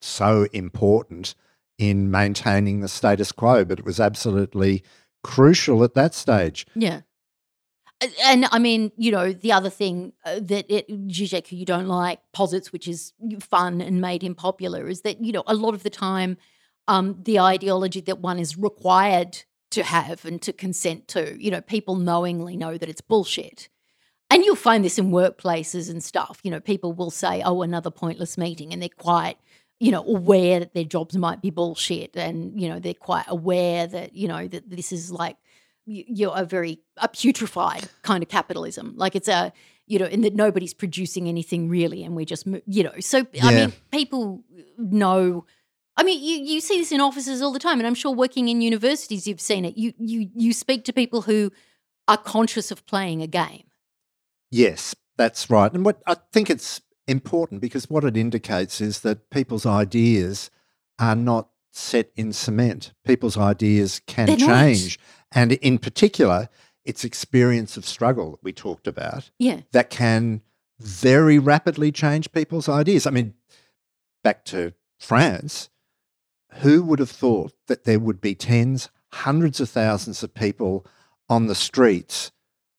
S3: so important in maintaining the status quo, but it was absolutely crucial at that stage.
S4: Yeah. And I mean, you know, the other thing uh, that it, Zizek, who you don't like, posits, which is fun and made him popular, is that, you know, a lot of the time, um, the ideology that one is required to have and to consent to, you know, people knowingly know that it's bullshit. And you'll find this in workplaces and stuff. You know, people will say, oh, another pointless meeting, and they're quite, you know, aware that their jobs might be bullshit. And, you know, they're quite aware that, you know, that this is like, y- you're a very a putrefied kind of capitalism. Like it's a you know, and that nobody's producing anything really, and we're just you know. So I mean, people know. I mean, you you see this in offices all the time, and I'm sure working in universities, you've seen it. You you you speak to people who are conscious of playing a game.
S3: Yes, that's right. And what I think it's important because what it indicates is that people's ideas are not set in cement. People's ideas can
S4: They're not.
S3: And in particular, it's experience of struggle that we talked about
S4: Yeah,
S3: that can very rapidly change people's ideas. I mean, back to France, who would have thought that there would be tens, hundreds of thousands of people on the streets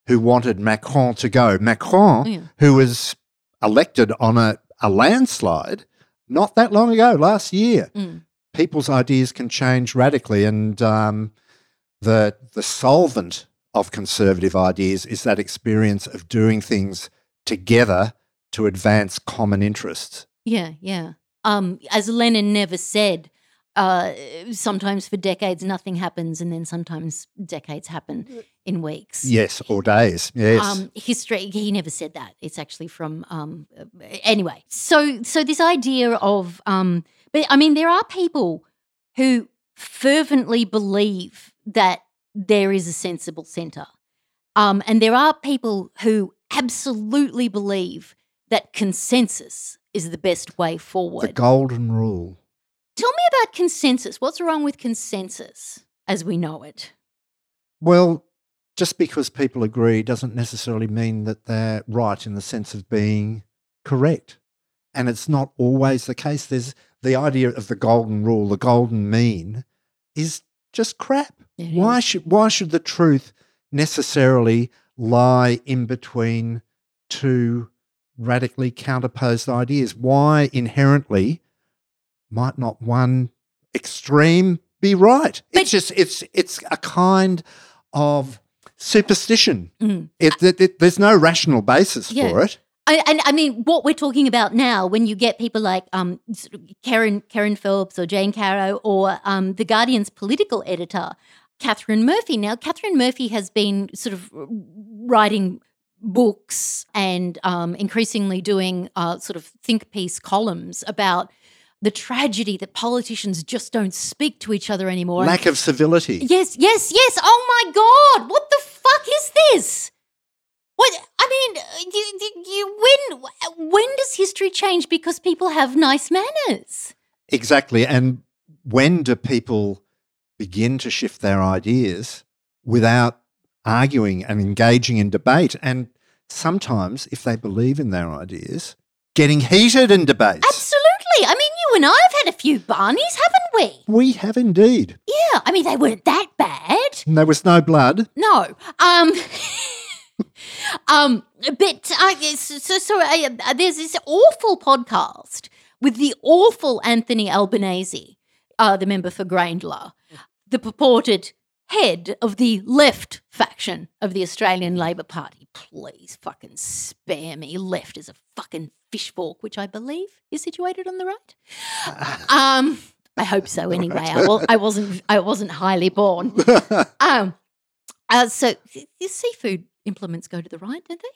S3: who wanted Macron to go? Macron,
S4: Yeah.
S3: who was elected on a, a landslide not that long ago, last year.
S4: Mm.
S3: People's ideas can change radically, and um, the the solvent of conservative ideas is that experience of doing things together to advance common interests.
S4: yeah, yeah. Um, as Lenin never said, uh, sometimes for decades nothing happens, and then sometimes decades happen in weeks.
S3: Yes, or days. Yes.
S4: Um, history. He never said that. It's actually from. Um, anyway, so so this idea of, um, but I mean, there are people who fervently believe that there is a sensible centre, um, and there are people who absolutely believe that consensus is the best way forward.
S3: the golden rule.
S4: Tell me about consensus. What's wrong with consensus as we know it?
S3: Well, just because people agree doesn't necessarily mean that they're right in the sense of being correct. And it's not always the case. There's the idea of the golden rule, the golden mean, is just crap.
S4: It
S3: why
S4: is.
S3: should why should the truth necessarily lie in between two radically counterposed ideas? Why inherently might not one extreme be right?
S4: But-
S3: it's just it's it's a kind of superstition.
S4: Mm.
S3: It, it, it- there's no rational basis
S4: Yeah.
S3: for it.
S4: I, and I mean, what we're talking about now, when you get people like um, Kerryn Kerryn Phelps or Jane Caro or um, the Guardian's political editor, Katharine Murphy. Now, Katharine Murphy has been sort of writing books and um, increasingly doing uh, sort of think piece columns about the tragedy that politicians just don't speak to each other anymore.
S3: Lack of civility.
S4: Yes, yes, yes. Oh my God. What the fuck is this? What I mean, uh, you, you, you, when when does history change because people have nice manners?
S3: Exactly. And when do people begin to shift their ideas without arguing and engaging in debate? And sometimes, if they believe in their ideas, getting heated in debates.
S4: Absolutely. I mean, you and I have had a few Barneys, haven't we?
S3: We have indeed.
S4: Yeah. I mean, they weren't that bad.
S3: And there was no blood.
S4: No. Um. *laughs* um. But uh, so so, uh, there's this awful podcast with the awful Anthony Albanese, uh, the member for Grayndler, the purported head of the left faction of the Australian Labor Party. Please fucking spare me. Left is a fucking fish fork, which I believe is situated on the right. *laughs* Um. I hope so. Anyway, I, wa- I wasn't. I wasn't highly born. *laughs* Um. Uh, so th- the seafood implements go to the right, don't they?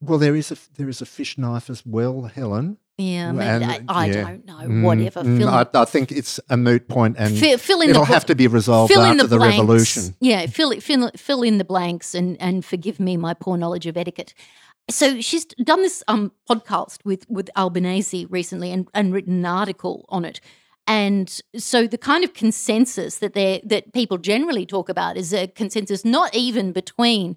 S3: Well, there is a there is a fish knife as well, Helen.
S4: Yeah,
S3: And,
S4: I, I
S3: yeah.
S4: don't know.
S3: Mm,
S4: Whatever.
S3: mm, I, I think it's a moot point, and
S4: fill, fill in
S3: it'll
S4: the
S3: have to be resolved
S4: fill
S3: after
S4: the,
S3: the, revolution.
S4: Yeah, fill fill, fill in the blanks, and and forgive me my poor knowledge of etiquette. So she's done this um podcast with with Albanese recently, and and written an article on it. And so the kind of consensus that they that people generally talk about is a consensus not even between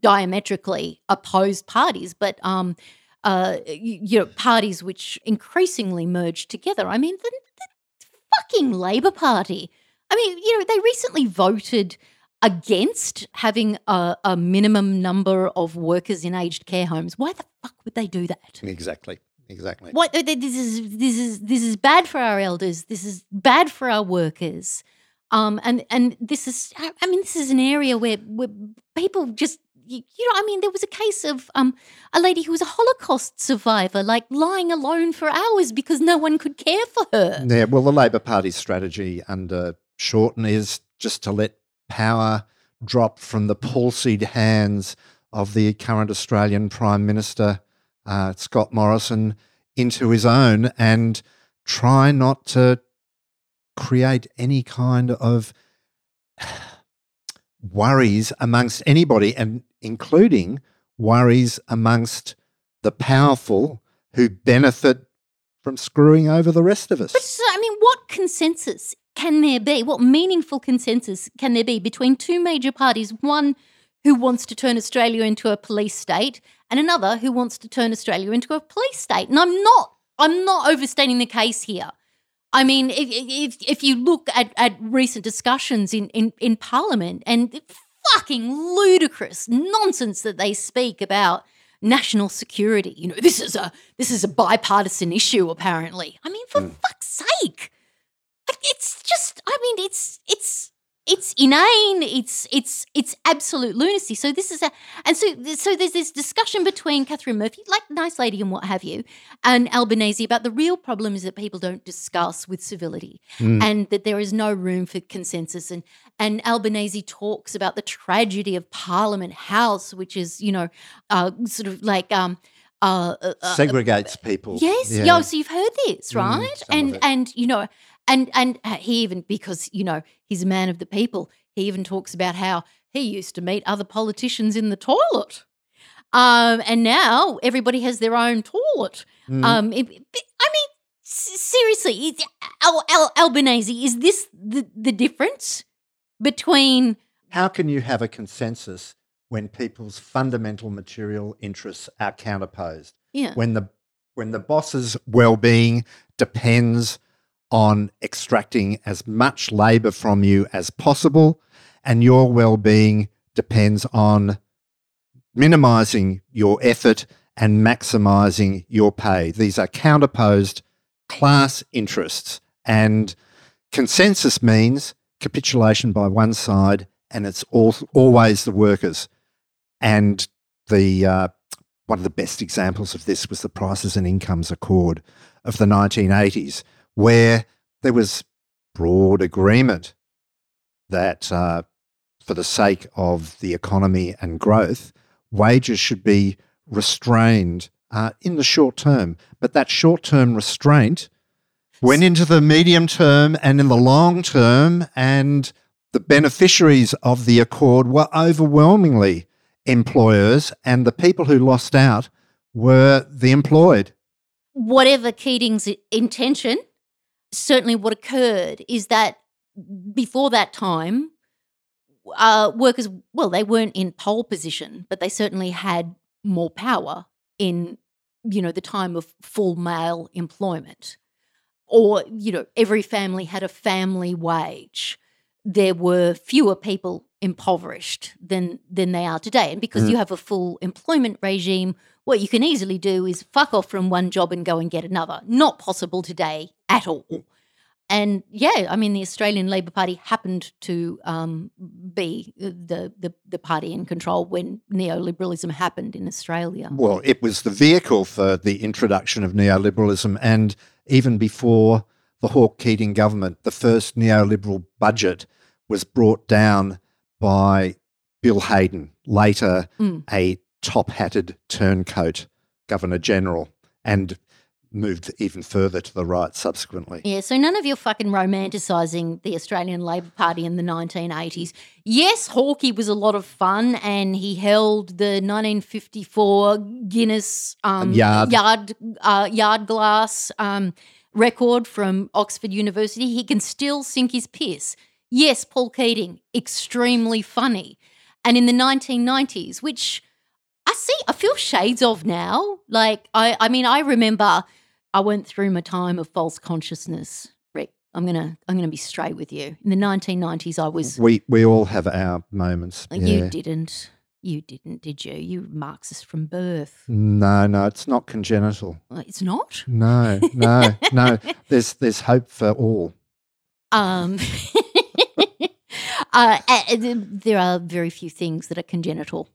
S4: diametrically opposed parties, but um, uh, you, you know, parties which increasingly merge together. I mean, the, the fucking Labor Party. I mean, you know, they recently voted against having a, a minimum number of workers in aged care homes. Why the fuck would they do that?
S3: Exactly, exactly.
S4: What this is this is this is bad for our elders. This is bad for our workers. Um, and and this is I mean this is an area where where people just you, you know I mean there was a case of um a lady who was a Holocaust survivor like lying alone for hours because no one could care for her.
S3: Yeah, well, the Labor Party's strategy under Shorten is just to let power drop from the palsied hands of the current Australian Prime Minister, uh, Scott Morrison, into his own and try not to create any kind of *sighs* worries amongst anybody, and including worries amongst the powerful who benefit from screwing over the rest of us.
S4: But so, I mean, what consensus can there be? What meaningful consensus can there be between two major parties? One who wants to turn Australia into a police state, and another who wants to turn Australia into a police state. And I'm not, I'm not overstating the case here. I mean, if if, if you look at, at recent discussions in, in, in Parliament and fucking ludicrous nonsense that they speak about national security, you know, this is a this is a bipartisan issue. Apparently, I mean, for hmm. fuck's sake, it's just. I mean, it's it's it's inane. It's it's it's absolute lunacy. So this is a and so so there's this discussion between Katharine Murphy, like nice lady and what have you, and Albanese about the real problem is that people don't discuss with civility, and that there is no room for consensus. And and Albanese talks about the tragedy of Parliament House, which is you know, uh, sort of like um. Uh, uh, uh,
S3: Segregates people.
S4: Yes,
S3: Yeah.
S4: yo. So you've heard this,
S3: Mm,
S4: right?
S3: of
S4: and and you know, and and uh, he even because you know he's a man of the people. He even talks about how he used to meet other politicians in the toilet, um, and now everybody has their own toilet.
S3: Mm.
S4: Um, it- it- I mean, seriously, Al, Al, Albanese, is this the the difference between?
S3: How can you have a consensus when people's fundamental material interests are counterposed?
S4: Yeah,
S3: When the when the boss's well-being depends on extracting as much labor from you as possible and your well-being depends on minimizing your effort and maximizing your pay. These are counterposed class interests and consensus means capitulation by one side and it's all, always the workers. And the uh, one of the best examples of this was the Prices and Incomes Accord of the 1980s, where there was broad agreement that uh, for the sake of the economy and growth, wages should be restrained uh, in the short term. But that short term restraint went into the medium term and in the long term, and the beneficiaries of the accord were overwhelmingly employers, and the people who lost out were the employed.
S4: Whatever Keating's intention, certainly what occurred is that before that time, uh, workers, well, they weren't in pole position, but they certainly had more power in, you know, the time of full male employment. Or, you know, every family had a family wage. There were fewer people impoverished than than they are today. And because mm. you have a full employment regime, what you can easily do is fuck off from one job and go and get another. Not possible today at all. And yeah, I mean, the Australian Labor Party happened to um, be the, the, the party in control when neoliberalism happened in Australia.
S3: Well, it was the vehicle for the introduction of neoliberalism, and even before the Hawke Keating government, the first neoliberal budget was brought down by Bill Hayden, later mm. a top hatted turncoat Governor General, and moved even further to the right subsequently.
S4: Yeah, so none of your fucking romanticising the Australian Labor Party in the 1980s. Yes, Hawkey was a lot of fun and he held the 1954 Guinness um, yard yard, uh, yard glass um, record from Oxford University. He can still sink his piss. Yes, Paul Keating, extremely funny. And in the 1990s, which I see, I feel shades of now. Like, I, I mean, I remember I went through my time of false consciousness, Rick. I'm gonna I'm gonna be straight with you. In the 1990s, I was.
S3: We we all have our moments.
S4: You yeah. didn't. You didn't, did you? You Marxist from birth.
S3: No, no, it's not congenital.
S4: Uh, it's not.
S3: No, no, no. *laughs* There's there's hope for all.
S4: Um. *laughs* uh, there are very few things that are congenital.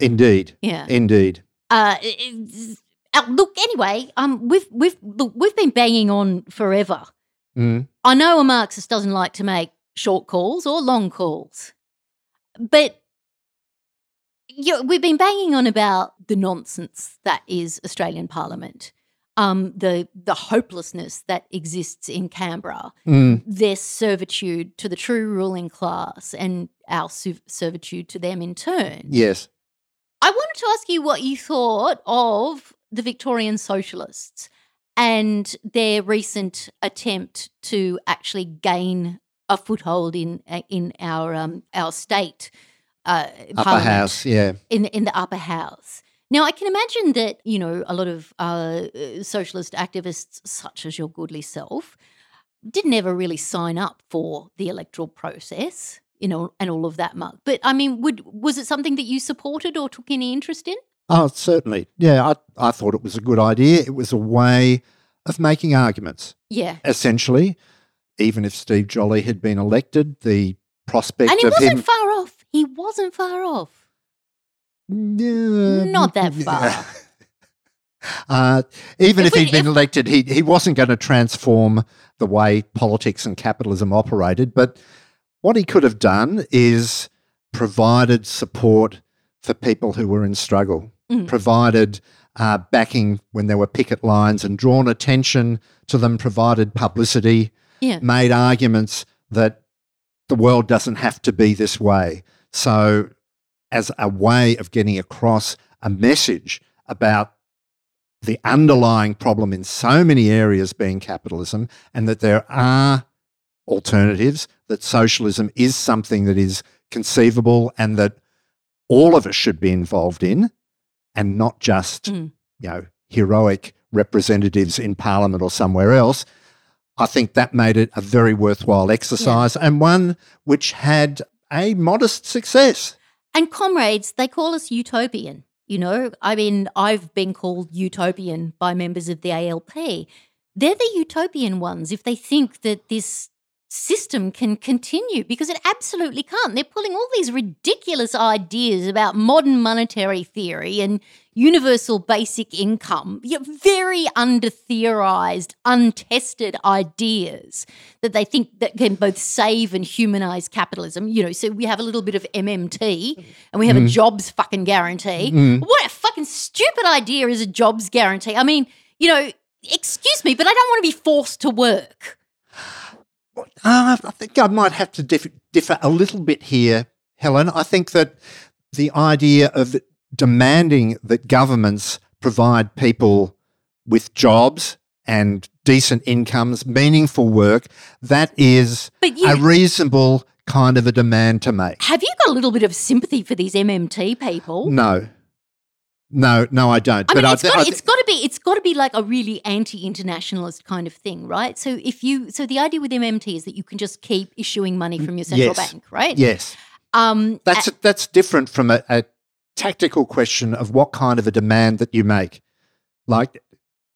S3: Indeed.
S4: Yeah.
S3: Indeed.
S4: Uh, uh, look, anyway, um, we've we've look, we've been banging on forever.
S3: Mm.
S4: I know a Marxist doesn't like to make short calls or long calls, but you know, we've been banging on about the nonsense that is Australian Parliament, um, the the hopelessness that exists in Canberra,
S3: mm.
S4: their servitude to the true ruling class, and our servitude to them in turn.
S3: Yes.
S4: I wanted to ask you what you thought of the Victorian Socialists and their recent attempt to actually gain a foothold in uh, in our um, our state uh,
S3: upper house, yeah,
S4: in in the upper house. Now, I can imagine that you know a lot of uh, socialist activists, such as your goodly self, didn't ever really sign up for the electoral process, you know, and all of that muck. But I mean, would was it something that you supported or took any interest in?
S3: Oh, certainly. Yeah, I, I thought it was a good idea. It was a way of making arguments.
S4: Yeah.
S3: Essentially, even if Steve Jolly had been elected, the prospect
S4: and he wasn't
S3: him.
S4: far off. He wasn't far off.
S3: Yeah,
S4: Not that *laughs* far. *laughs*
S3: Uh, even if, if he'd been if, elected, he, he wasn't going to transform the way politics and capitalism operated. But what he could have done is provided support for people who were in struggle mm. provided uh, backing when there were picket lines and drawn attention to them, provided publicity,
S4: yeah.
S3: made arguments that the world doesn't have to be this way. So, as a way of getting across a message about the underlying problem in so many areas being capitalism, and that there are alternatives, that socialism is something that is conceivable and that all of us should be involved in, and not just, mm. you know, heroic representatives in Parliament or somewhere else. I think that made it a very worthwhile exercise yeah. and one which had a modest success.
S4: And comrades, they call us utopian. You know, I mean, I've been called utopian by members of the ALP. They're the utopian ones if they think that this system can continue because it absolutely can't. They're pulling all these ridiculous ideas about modern monetary theory and universal basic income, very under theorized, untested ideas that they think that can both save and humanize capitalism. You know, so we have a little bit of MMT and we have mm. a jobs fucking guarantee. Mm. What a fucking stupid idea is a jobs guarantee. I mean, you know, excuse me, but I don't want to be forced to work.
S3: Uh, I think I might have to differ, differ a little bit here, Helen. I think that the idea of demanding that governments provide people with jobs and decent incomes, meaningful work, that is you, a reasonable kind of a demand to make.
S4: Have you got a little bit of sympathy for these MMT people?
S3: No. No, no, I don't.
S4: I mean, it's, got, it's got to be it's got to be like a really anti-internationalist kind of thing, right? So if you so the idea with MMT is that you can just keep issuing money from your central
S3: yes.
S4: bank, right?
S3: Yes. Um, that's that's different from a, a tactical question of what kind of a demand that you make, like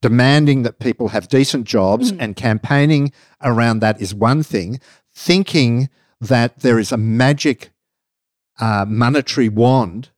S3: demanding that people have decent jobs mm. and campaigning around that is one thing. Thinking that there is a magic uh, monetary wand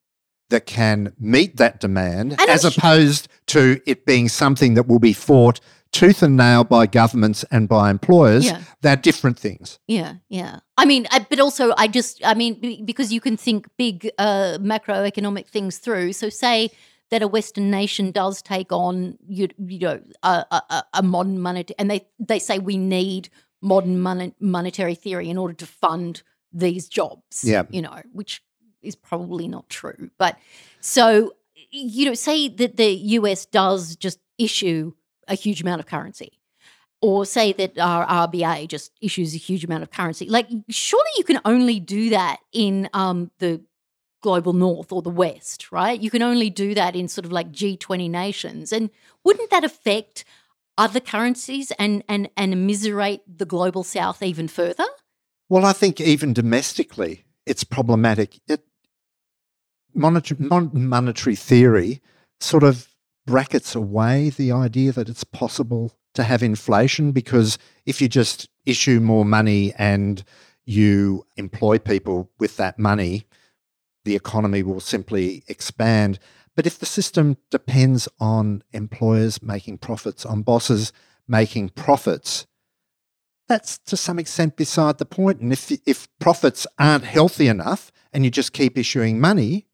S3: that can meet that demand, and as opposed to it being something that will be fought tooth and nail by governments and by employers. Yeah. They're different things.
S4: Yeah, yeah. I mean, I, but also, I just, I mean, because you can think big uh, macroeconomic things through. So, say that a Western nation does take on, you, you know, a, a, a modern monetary, and they they say we need modern mon- monetary theory in order to fund these jobs.
S3: Yeah,
S4: you know, which is probably not true. But so, you know, say that the US does just issue a huge amount of currency. Or say that our RBA just issues a huge amount of currency. Like, surely you can only do that in um, the global north or the west, right? You can only do that in sort of like G20 nations. And wouldn't that affect other currencies and, and, and immiserate the global south even further?
S3: Well, I think even domestically, it's problematic. It, monetary, theory sort of brackets away the idea that it's possible to have inflation because if you just issue more money and you employ people with that money, the economy will simply expand. But if the system depends on employers making profits, on bosses making profits, that's to some extent beside the point. And if, if profits aren't healthy enough and you just keep issuing money,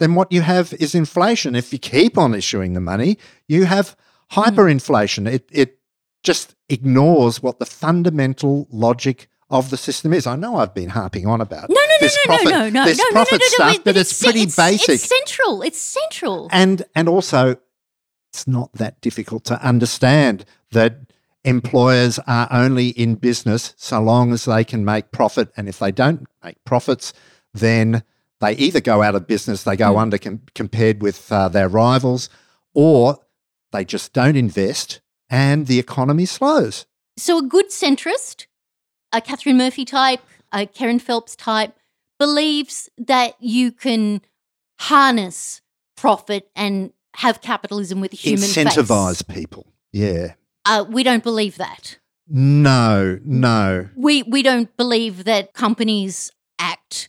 S3: then what you have is inflation. If you keep on issuing the money, you have hyperinflation. Mm. It, it just ignores what the fundamental logic of the system is. I know I've been harping on about
S4: no, no,
S3: this
S4: no,
S3: profit,
S4: no, no, no,
S3: this
S4: no,
S3: profit
S4: no, no,
S3: stuff,
S4: no,
S3: but it's, it's pretty
S4: it's,
S3: basic.
S4: It's central. It's central.
S3: And and also, it's not that difficult to understand that employers are only in business so long as they can make profit, and if they don't make profits, then they either go out of business, they go mm. under com- compared with uh, their rivals, or they just don't invest and the economy slows.
S4: So, a good centrist, a Katharine Murphy type, a Kerryn Phelps type, believes that you can harness profit and have capitalism with a human
S3: incentivize
S4: face.
S3: people. Yeah.
S4: Uh, we don't believe that.
S3: No, no.
S4: We we don't believe that companies act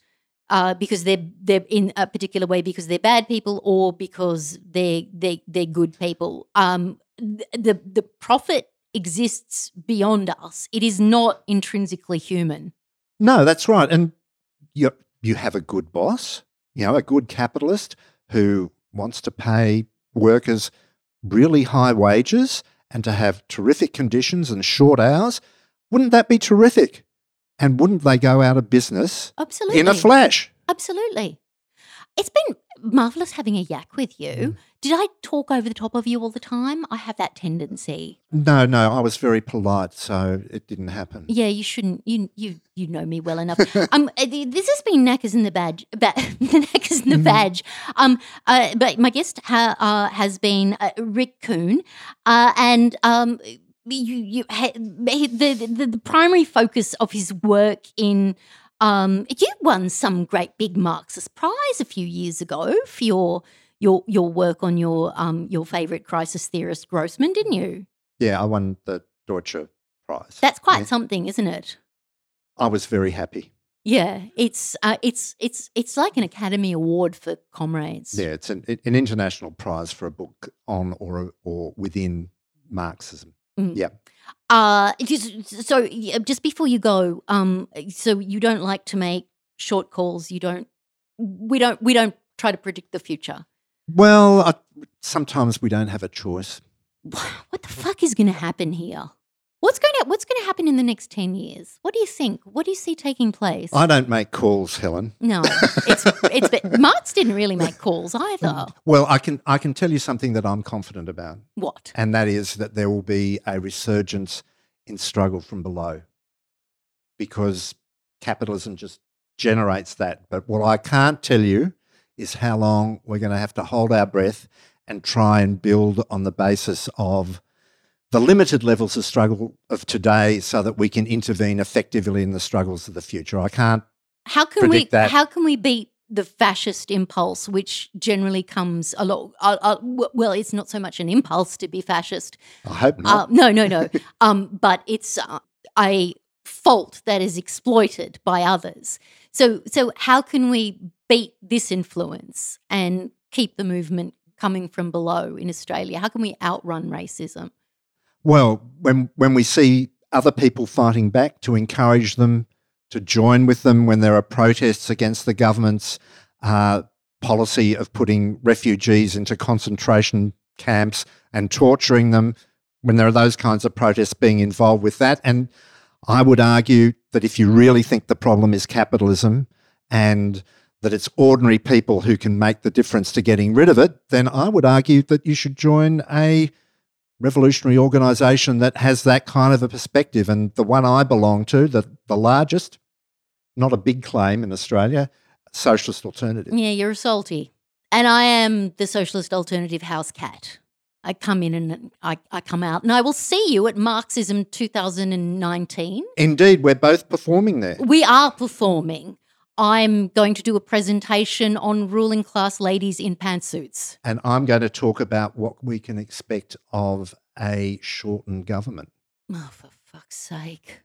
S4: uh, because they're they're in a particular way because they're bad people or because they're they they're good people. Um, the the profit exists beyond us. It is not intrinsically human.
S3: No, that's right. And you you have a good boss, you know, a good capitalist who wants to pay workers really high wages and to have terrific conditions and short hours. Wouldn't that be terrific? And wouldn't they go out of business
S4: Absolutely.
S3: in a flash?
S4: Absolutely. It's been marvelous having a yak with you. Mm. Did I talk over the top of you all the time? I have that tendency.
S3: No, no, I was very polite, so it didn't happen.
S4: Yeah, you shouldn't. You you you know me well enough. *laughs* um, uh, this has been knackers in the Vag, ba- *laughs* the knackers in the mm. Vag. Um, uh, but my guest ha- uh, has been uh, Rick Kuhn, uh, and um, you you the, the the primary focus of his work in um, you won some great big Marxist prize a few years ago for your your your work on your um, your favorite crisis theorist Grossman, didn't you?
S3: Yeah, I won the Deutscher Prize.
S4: That's quite
S3: yeah.
S4: something, isn't it?
S3: I was very happy.
S4: Yeah, it's uh, it's it's it's like an Academy Award for comrades.
S3: Yeah, it's an, an international prize for a book on or or within Marxism.
S4: Mm.
S3: Yeah.
S4: Uh, just, so just before you go, um, so you don't like to make short calls. You don't. We don't. We don't try to predict the future.
S3: Well, I, sometimes we don't have a choice.
S4: What the fuck is going to happen here? What's going to What's going to happen in the next ten years? What do you think? What do you see taking place?
S3: I don't make calls, Helen.
S4: no, it's it's. But Marx didn't really make calls either. Mm.
S3: Well, I can I can tell you something that I'm confident about,
S4: What?
S3: and that is that there will be a resurgence in struggle from below, because capitalism just generates that. But what I can't tell you is how long we're going to have to hold our breath and try and build on the basis of the limited levels of struggle of today so that we can intervene effectively in the struggles of the future. I can't
S4: How can we
S3: that.
S4: how can we beat the fascist impulse, which generally comes along? Uh, uh, well, it's not so much an impulse to be fascist.
S3: I hope
S4: Uh,
S3: not.
S4: no, no, no. *laughs* um, but it's uh, a fault that is exploited by others. So, so how can we beat this influence and keep the movement coming from below in Australia? How can we outrun racism?
S3: Well, when when we see other people fighting back, to encourage them to join with them when there are protests against the government's uh, policy of putting refugees into concentration camps and torturing them, when there are those kinds of protests, being involved with that. And I would argue that if you really think the problem is capitalism and that it's ordinary people who can make the difference to getting rid of it, then I would argue that you should join a revolutionary organisation that has that kind of a perspective. And the one I belong to, the, the largest, not a big claim in Australia, Socialist Alternative.
S4: Yeah, you're a salty. And I am the socialist alternative house cat. I come in and I, I come out, and I will see you at Marxism 2019.
S3: Indeed, we're both performing there.
S4: We are performing. I'm going to do a presentation on ruling class ladies in pantsuits.
S3: And I'm going to talk about what we can expect of a Shorten government.
S4: Oh, for fuck's sake.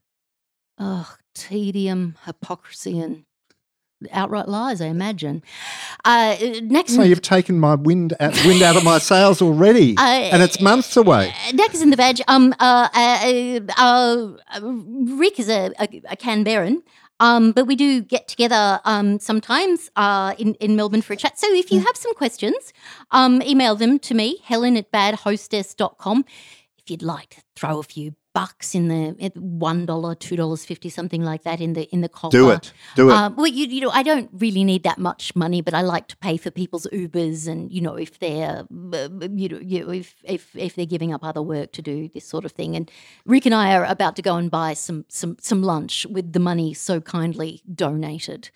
S4: Oh, tedium, hypocrisy, and outright lies, I imagine. Uh, next
S3: So you've taken my wind out, wind out of my *laughs* sails already,
S4: Uh,
S3: and it's months away.
S4: Uh, is in the Vag. Um, uh, uh, uh, uh, Rick is a, a, a Canberran. Um, but we do get together um, sometimes uh, in, in Melbourne for a chat. So if you have some questions, um, email them to me, helen at badhostess.com. If you'd like to throw a few bucks in the at $1, $2.50, something like that in the in the copper.
S3: Do it. Do it.
S4: Um, well, you, you know, I don't really need that much money, but I like to pay for people's Ubers, and you know, if they're, uh, you know, you, if if if they're giving up other work to do this sort of thing. And Rick and I are about to go and buy some some some lunch with the money so kindly donated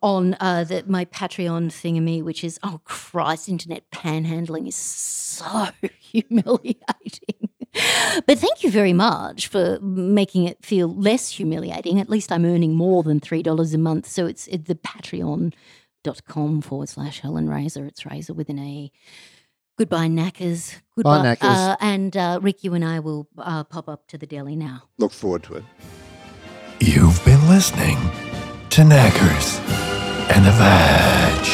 S4: on uh, the, my Patreon thingamy, which is oh Christ, internet panhandling is so *laughs* humiliating. But thank you very much for making it feel less humiliating. At least I'm earning more than $3 a month. So it's, it's the patreon.com forward slash Helen Razer. It's Razer with an A. Goodbye, Knackers. Goodbye.
S3: Knackers.
S4: Uh, and uh, Rick, you and I will uh, pop up to the deli now.
S3: Look forward to it.
S1: You've been listening to Knackers and the Vag.